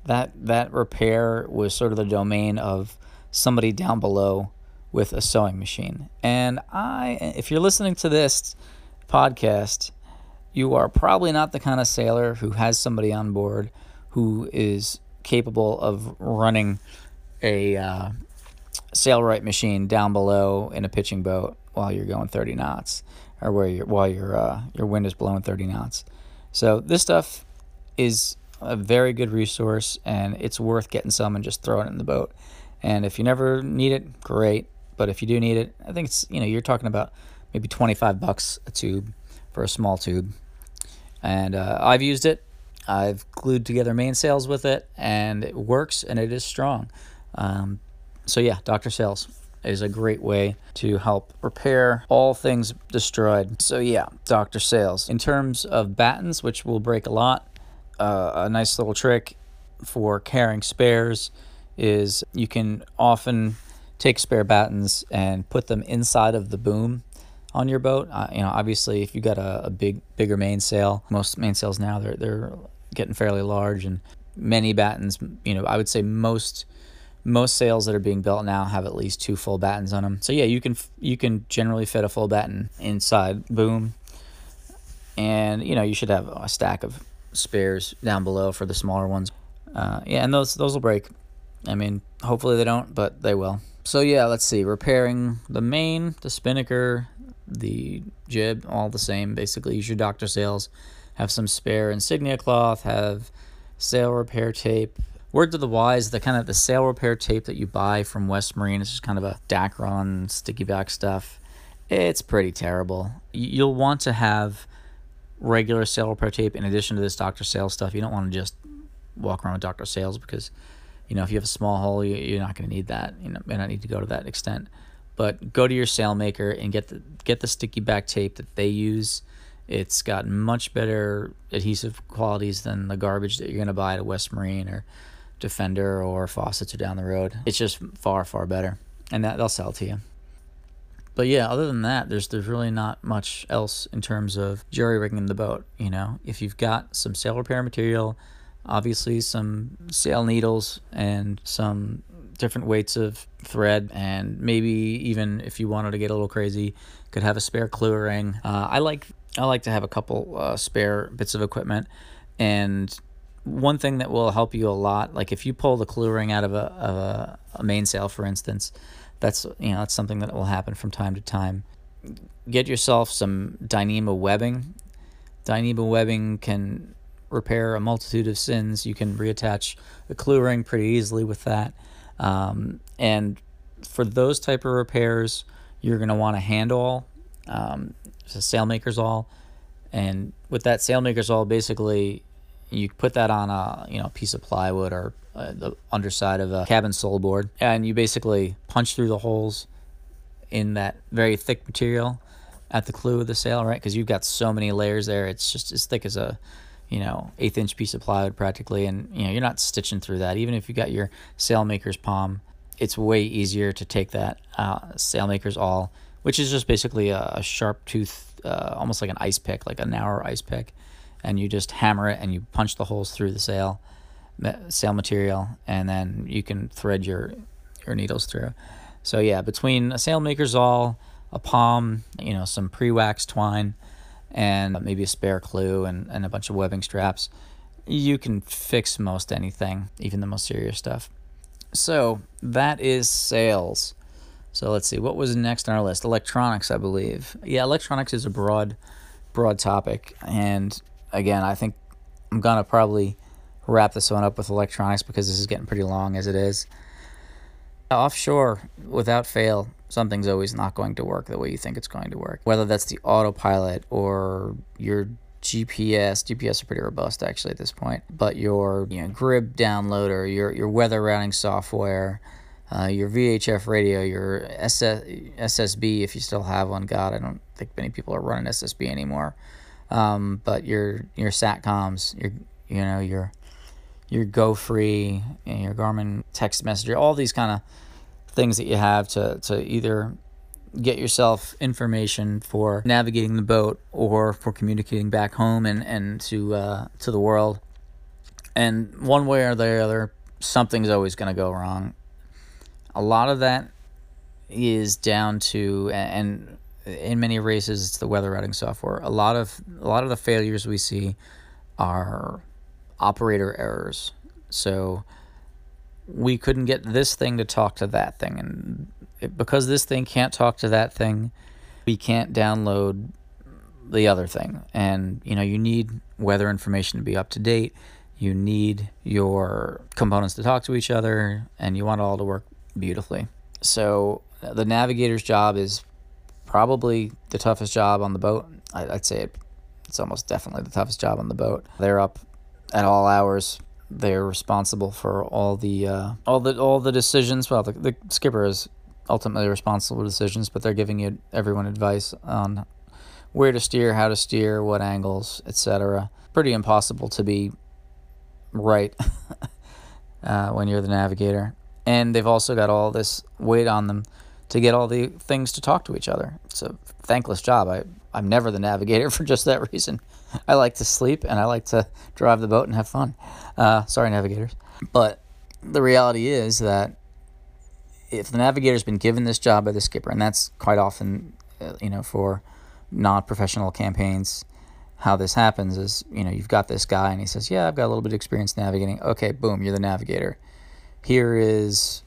that that repair was sort of the domain of somebody down below with a sewing machine. And I, if you're listening to this podcast, you are probably not the kind of sailor who has somebody on board who is capable of running a uh, right machine down below in a pitching boat while you're going 30 knots, or where you while your uh, your wind is blowing 30 knots. So this stuff is a very good resource, and it's worth getting some and just throwing it in the boat. And if you never need it, great. But if you do need it, I think it's you know you're talking about maybe 25 bucks a tube for a small tube. And uh, I've used it. I've glued together mainsails with it, and it works, and it is strong. Um, so yeah, Dr. Sails is a great way to help repair all things destroyed. So yeah, Dr. Sails. In terms of battens, which will break a lot, uh, a nice little trick for carrying spares is you can often take spare battens and put them inside of the boom on your boat. Uh, you know, obviously, if you got a, a big, bigger mainsail, most mainsails now they're they're getting fairly large, and many battens. You know, I would say most most sails that are being built now have at least two full battens on them. So yeah, you can you can generally fit a full batten inside boom, and you know you should have a stack of spares down below for the smaller ones. Uh, yeah, and those those will break. I mean, hopefully they don't, but they will. So yeah, let's see. Repairing the main, the spinnaker, the jib, all the same. Basically, use your Dr. Sails. Have some spare insignia cloth. Have sail repair tape word to the wise, the kind of the sail repair tape that you buy from West Marine is just kind of a Dacron sticky back stuff. It's pretty terrible. You'll want to have regular sail repair tape in addition to this Dr. Sail stuff. You don't want to just walk around with Dr. Sails because, you know, if you have a small hole, you're not going to need that. You know, may not need to go to that extent. But go to your sailmaker and get the get the sticky back tape that they use. It's got much better adhesive qualities than the garbage that you're going to buy at a West Marine or Defender or Fawcett's or down the road. It's just far, far better. And that they'll sell to you. But yeah, other than that, there's there's really not much else in terms of jury rigging the boat. You know, if you've got some sail repair material, obviously some sail needles and some different weights of thread, and maybe even if you wanted to get a little crazy, could have a spare clew ring. Uh, I like I like to have a couple uh, spare bits of equipment, and one thing that will help you a lot, like if you pull the clew ring out of a of a, a mainsail, for instance, that's you know that's something that will happen from time to time. Get yourself some Dyneema webbing. Dyneema webbing can repair a multitude of sins. You can reattach the clew ring pretty easily with that. Um, and for those type of repairs, you're going to want a hand awl, um, it's a sailmaker's awl, and with that sailmaker's awl, basically you put that on a you know piece of plywood or uh, the underside of a cabin sole board, and you basically punch through the holes in that very thick material at the clew of the sail, right? Because you've got so many layers there, it's just as thick as a you know eighth inch piece of plywood practically, and you know you're not stitching through that. Even if you got your sailmaker's palm, it's way easier to take that uh, sailmaker's awl, which is just basically a, a sharp tooth, uh, almost like an ice pick, like a narrow ice pick and you just hammer it and you punch the holes through the sail sail material and then you can thread your your needles through. So yeah between a sailmaker's awl a palm you know some pre-waxed twine and maybe a spare clew and, and a bunch of webbing straps you can fix most anything even the most serious stuff. So that is sails. So let's see what was next on our list? Electronics i believe. Yeah electronics is a broad broad topic and again, I think I'm gonna probably wrap this one up with electronics because this is getting pretty long as it is. Offshore, without fail, something's always not going to work the way you think it's going to work. Whether that's the autopilot or your GPS, GPS are pretty robust actually at this point, but your you know, Grib downloader, your your weather routing software, uh, your VHF radio, your SS, SSB if you still have one. God, I don't think many people are running SSB anymore. Um, but your your satcoms, your you know your your Go Free, and your Garmin text messenger, all these kind of things that you have to to either get yourself information for navigating the boat or for communicating back home and and to uh, to the world. And one way or the other, something's always going to go wrong. A lot of that is down to and in many races it's the weather routing software. A lot of a lot of the failures we see are operator errors. So we couldn't get this thing to talk to that thing and it, because this thing can't talk to that thing, we can't download the other thing. And you know, you need weather information to be up to date. You need your components to talk to each other and you want it all to work beautifully. So the navigator's job is probably the toughest job on the boat. I, would say it, it's almost definitely the toughest job on the boat. They're up at all hours. They're responsible for all the uh, all the all the decisions. Well, the, the skipper is ultimately responsible for decisions, but they're giving you everyone advice on where to steer, how to steer, what angles, etc. Pretty impossible to be right uh, when you're the navigator. And they've also got all this weight on them to get all the things to talk to each other. It's a thankless job. I, I'm never the navigator for just that reason. I like to sleep and I like to drive the boat and have fun. Uh, sorry, navigators. But the reality is that if the navigator's been given this job by the skipper, and that's quite often, uh, you know, for non-professional campaigns, how this happens is, you know, you've got this guy and he says, "Yeah, I've got a little bit of experience navigating." Okay, boom, you're the navigator. Here is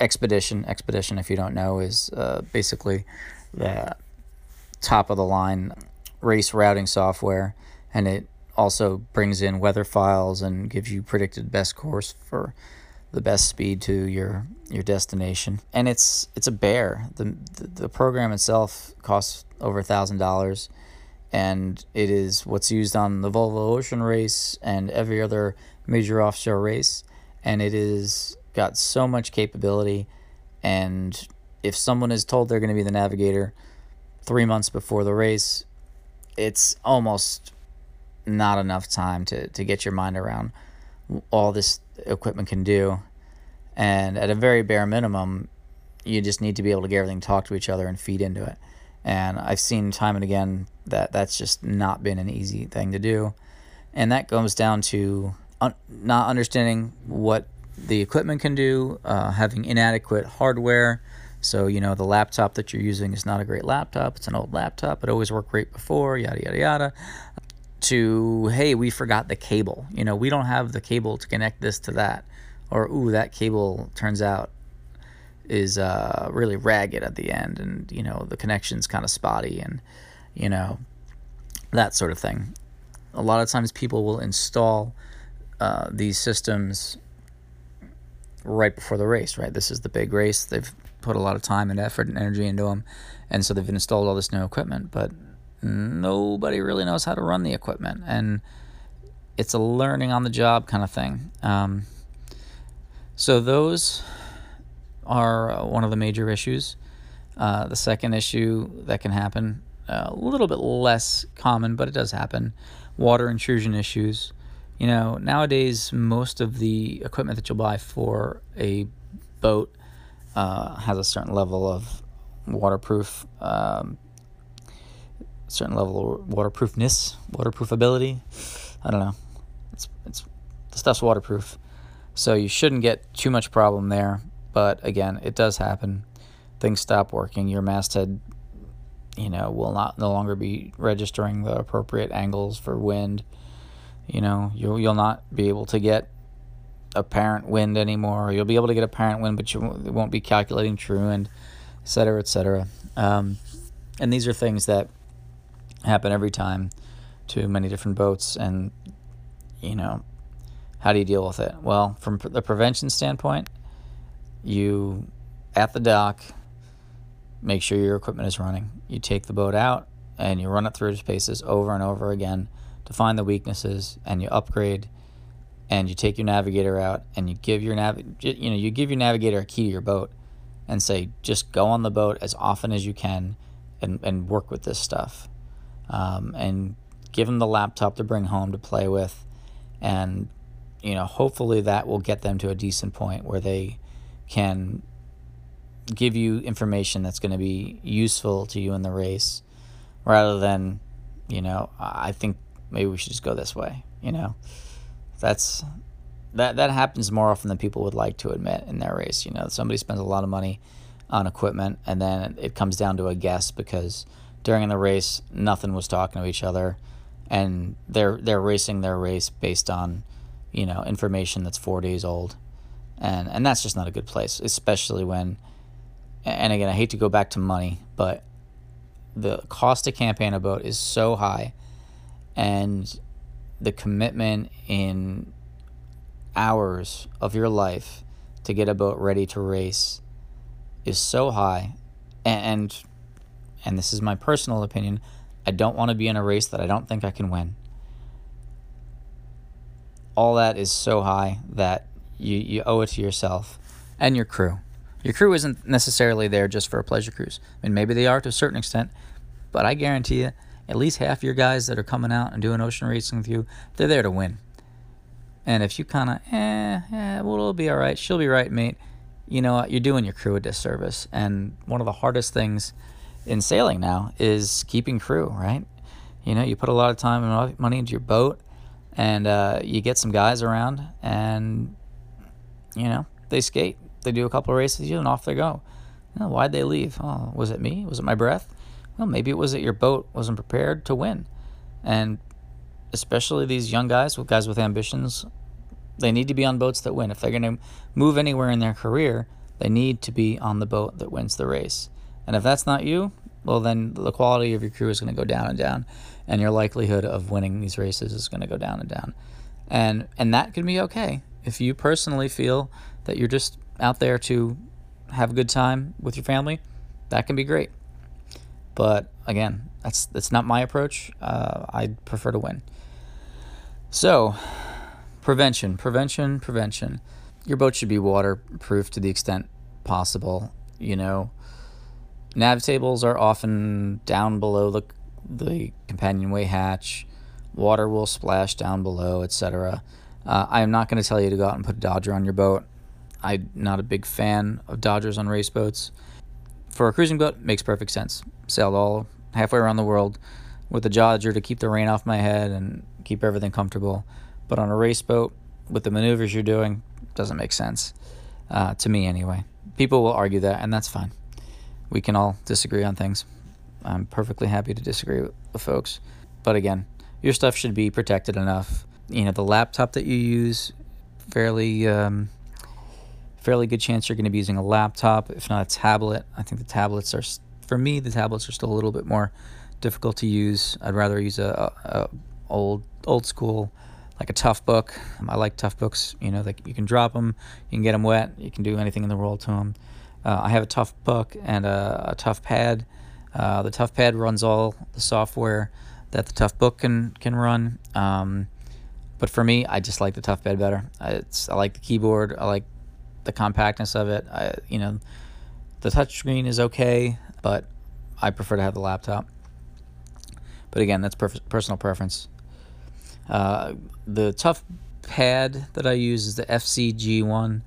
Expedition. Expedition, if you don't know, is uh, basically the top of the line race routing software, and it also brings in weather files and gives you predicted best course for the best speed to your your destination. And it's it's a bear. The the, the program itself costs over a thousand dollars, and it is what's used on the Volvo Ocean Race and every other major offshore race, and it is got so much capability. And if someone is told they're going to be the navigator three months before the race, it's almost not enough time to, to get your mind around all this equipment can do. And at a very bare minimum, you just need to be able to get everything talk to each other and feed into it. And I've seen time and again that that's just not been an easy thing to do. And that comes down to un- not understanding what the equipment can do, uh, having inadequate hardware. So, you know, the laptop that you're using is not a great laptop. It's an old laptop. It always worked great before, yada, yada, yada to hey we forgot the cable you know we don't have the cable to connect this to that or ooh that cable turns out is uh, really ragged at the end and you know the connection's kind of spotty and you know that sort of thing a lot of times people will install uh, these systems right before the race right this is the big race they've put a lot of time and effort and energy into them and so they've installed all this new equipment but nobody really knows how to run the equipment, and it's a learning on the job kind of thing. Um, so those are uh, one of the major issues. Uh, the second issue that can happen, uh, a little bit less common, but it does happen, water intrusion issues. You know, nowadays most of the equipment that you'll buy for a boat uh, has a certain level of waterproof um, certain level of waterproofness, waterproofability. I don't know. It's it's the stuff's waterproof, so you shouldn't get too much problem there. But again, it does happen. Things stop working. Your masthead, you know, will not no longer be registering the appropriate angles for wind. You know, you'll you'll not be able to get apparent wind anymore. You'll be able to get apparent wind, but you won't be calculating true and et cetera, et cetera. Um, and these are things that happen every time to many different boats and you know how do you deal with it well from the prevention standpoint you at the dock make sure your equipment is running you take the boat out and you run it through its paces over and over again to find the weaknesses and you upgrade and you take your navigator out and you give your nav you know you give your navigator a key to your boat and say just go on the boat as often as you can and, and work with this stuff um, and give them the laptop to bring home to play with. And, you know, hopefully that will get them to a decent point where they can give you information that's going to be useful to you in the race rather than, you know, I think maybe we should just go this way, you know. That's that that happens more often than people would like to admit in their race, you know. Somebody spends a lot of money on equipment and then it comes down to a guess because during the race, nothing was talking to each other, and they're they're racing their race based on, you know, information that's four days old, and and that's just not a good place, especially when, and again, I hate to go back to money, but the cost to campaign a boat is so high, and the commitment in hours of your life to get a boat ready to race is so high, and and this is my personal opinion, I don't want to be in a race that I don't think I can win. All that is so high that you, you owe it to yourself and your crew. Your crew isn't necessarily there just for a pleasure cruise. I mean, maybe they are to a certain extent, but I guarantee you, at least half your guys that are coming out and doing ocean racing with you, they're there to win. And if you kind of, eh, eh, well, it'll be all right. She'll be right, mate. You know what? You're doing your crew a disservice. And one of the hardest things in sailing now is keeping crew, right? You know, you put a lot of time and money into your boat, and uh, you get some guys around, and you know they skate. They do a couple of races, you and off they go. You know, why'd they leave? Oh, was it me? Was it my breath? Well, maybe it was that your boat wasn't prepared to win, and especially these young guys, with guys with ambitions, they need to be on boats that win. If they're going to move anywhere in their career, they need to be on the boat that wins the race. And if that's not you, well, then the quality of your crew is going to go down and down, and your likelihood of winning these races is going to go down and down. And and that can be okay if you personally feel that you're just out there to have a good time with your family. That can be great. But again, that's that's not my approach. Uh, I prefer to win. So, prevention, prevention, prevention. Your boat should be waterproof to the extent possible. You know, nav tables are often down below the the companionway hatch. Water will splash down below, etc. Uh, I am not going to tell you to go out and put a Dodger on your boat. I'm not a big fan of Dodgers on race boats. For a cruising boat, makes perfect sense. Sailed all halfway around the world with a Dodger to keep the rain off my head and keep everything comfortable. But on a race boat, with the maneuvers you're doing, doesn't make sense. Uh, to me, anyway. People will argue that, and that's fine. We can all disagree on things. I'm perfectly happy to disagree with, with folks. But again, your stuff should be protected enough. You know, the laptop that you use, fairly um, fairly good chance you're going to be using a laptop, if not a tablet. I think the tablets are, for me, the tablets are still a little bit more difficult to use. I'd rather use a, a, old old school, like a Toughbook. I like Toughbooks. You know, like you can drop them, you can get them wet, you can do anything in the world to them. Uh, I have a tough book and a, a Toughpad. Uh, the Toughpad runs all the software that the Toughbook can can run. Um, but for me, I just like the Toughpad better. It's I like the keyboard. I like the compactness of it. I, you know, the touchscreen is okay, but I prefer to have the laptop. But again, that's perf- personal preference. Uh, the tough pad that I use is the FZ-G1.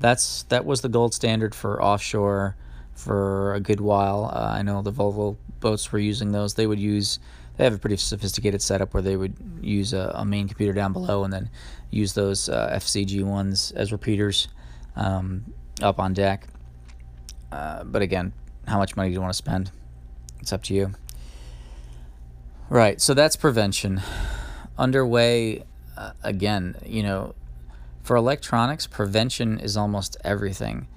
That's that was the gold standard for offshore for a good while. Uh, I know the Volvo boats were using those. They would use they have a pretty sophisticated setup where they would use a, a main computer down below and then use those uh, FZ-G1s as repeaters um, up on deck. Uh, but again, how much money do you want to spend? It's up to you. Right, so that's prevention. Underway, uh, again, you know, for electronics, prevention is almost everything.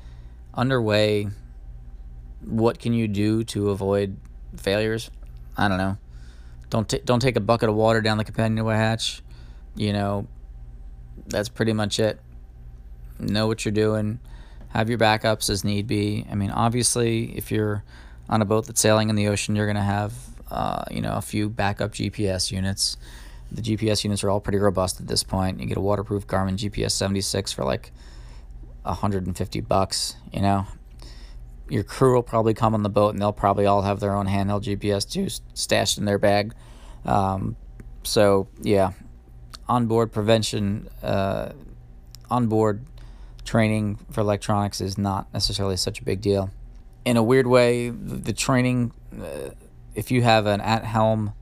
Underway, what can you do to avoid failures? I don't know. Don't t- don't take a bucket of water down the companionway hatch. You know, that's pretty much it know what you're doing, have your backups as need be. I mean, obviously, if you're on a boat that's sailing in the ocean, you're going to have, uh, you know, a few backup GPS units. The GPS units are all pretty robust at this point. You get a waterproof Garmin GPS 76 for like 150 bucks, you know. Your crew will probably come on the boat and they'll probably all have their own handheld GPS too stashed in their bag. Um, so, yeah, onboard prevention, uh, onboard training for electronics is not necessarily such a big deal. In a weird way, the, training, uh, if you have an at helm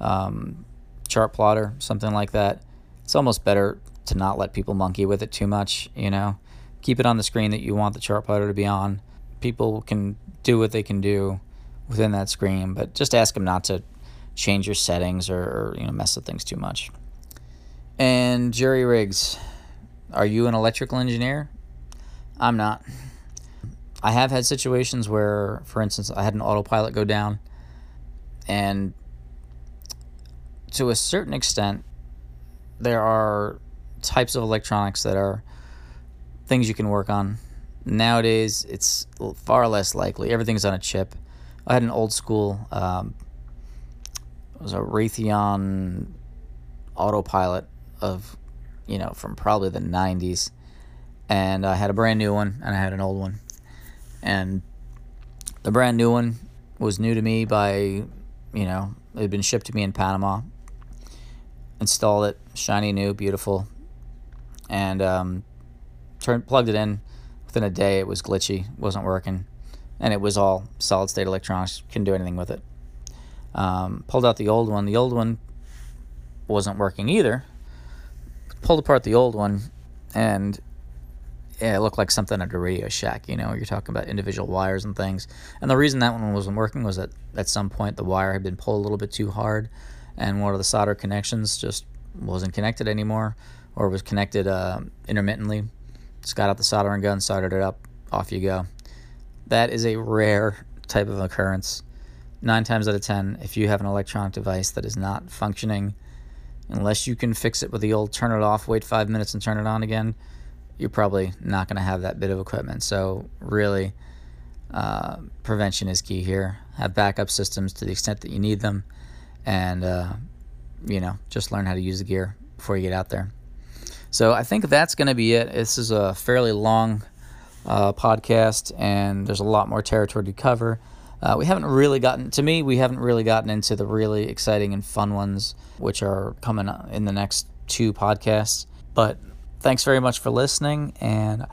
um, chart plotter, something like that, it's almost better to not let people monkey with it too much, you know? Keep it on the screen that you want the chart plotter to be on. People can do what they can do within that screen, but just ask them not to change your settings or, or you know mess with things too much. And jury rigs. Are you an electrical engineer? I'm not. I have had situations where, for instance, I had an autopilot go down, and to a certain extent, there are types of electronics that are things you can work on. Nowadays, it's far less likely. Everything's on a chip. I had an old school, um, it was a Raytheon autopilot of you know, from probably the 90s. And I had a brand new one and I had an old one. And the brand new one was new to me by, you know, it had been shipped to me in Panama. Installed it, shiny new, beautiful. And um, turned, plugged it in. Within a day, it was glitchy, wasn't working. And it was all solid state electronics, couldn't do anything with it. Um, pulled out the old one. The old one wasn't working either pulled apart the old one, and yeah, it looked like something at a Radio Shack. You know, you're talking about individual wires and things. And the reason that one wasn't working was that at some point the wire had been pulled a little bit too hard, and one of the solder connections just wasn't connected anymore, or was connected uh, intermittently. Just got out the soldering gun, soldered it up, off you go. That is a rare type of occurrence. nine times out of ten, if you have an electronic device that is not functioning, unless you can fix it with the old turn it off, wait five minutes, and turn it on again, you're probably not going to have that bit of equipment. So, really, uh, prevention is key here. Have backup systems to the extent that you need them, and uh, you know, just learn how to use the gear before you get out there. So, I think that's going to be it. This is a fairly long uh, podcast, and there's a lot more territory to cover. Uh, we haven't really gotten, to me, we haven't really gotten into the really exciting and fun ones, which are coming in the next two podcasts. But thanks very much for listening. And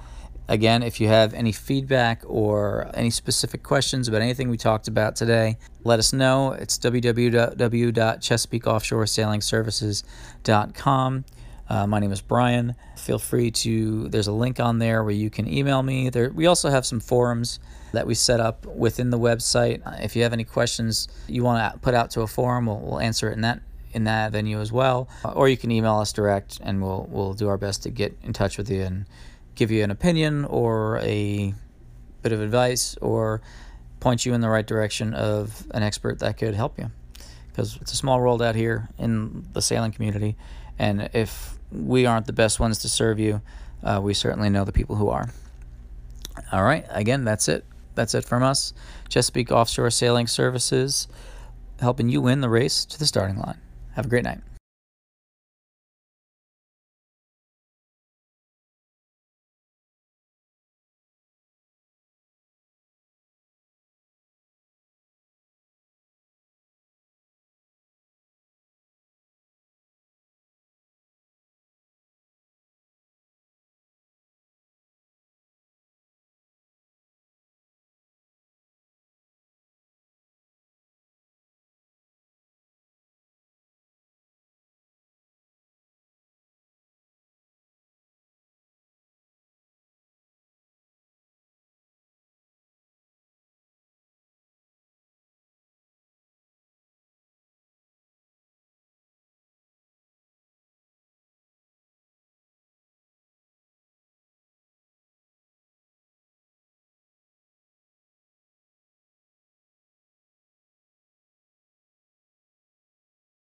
again, if you have any feedback or any specific questions about anything we talked about today, let us know. It's www.chesapeakeoffshoresailingservices.com. Uh, my name is Brian. Feel free to, there's a link on there where you can email me. There, we also have some forums that we set up within the website. If you have any questions you want to put out to a forum, we'll, we'll answer it in that in that venue as well. Uh, or you can email us direct, and we'll we'll do our best to get in touch with you and give you an opinion or a bit of advice or point you in the right direction of an expert that could help you. Because it's a small world out here in the sailing community, and if we aren't the best ones to serve you, uh, we certainly know the people who are. All right, again, that's it. That's it from us. Chesapeake Offshore Sailing Services, helping you win the race to the starting line. Have a great night.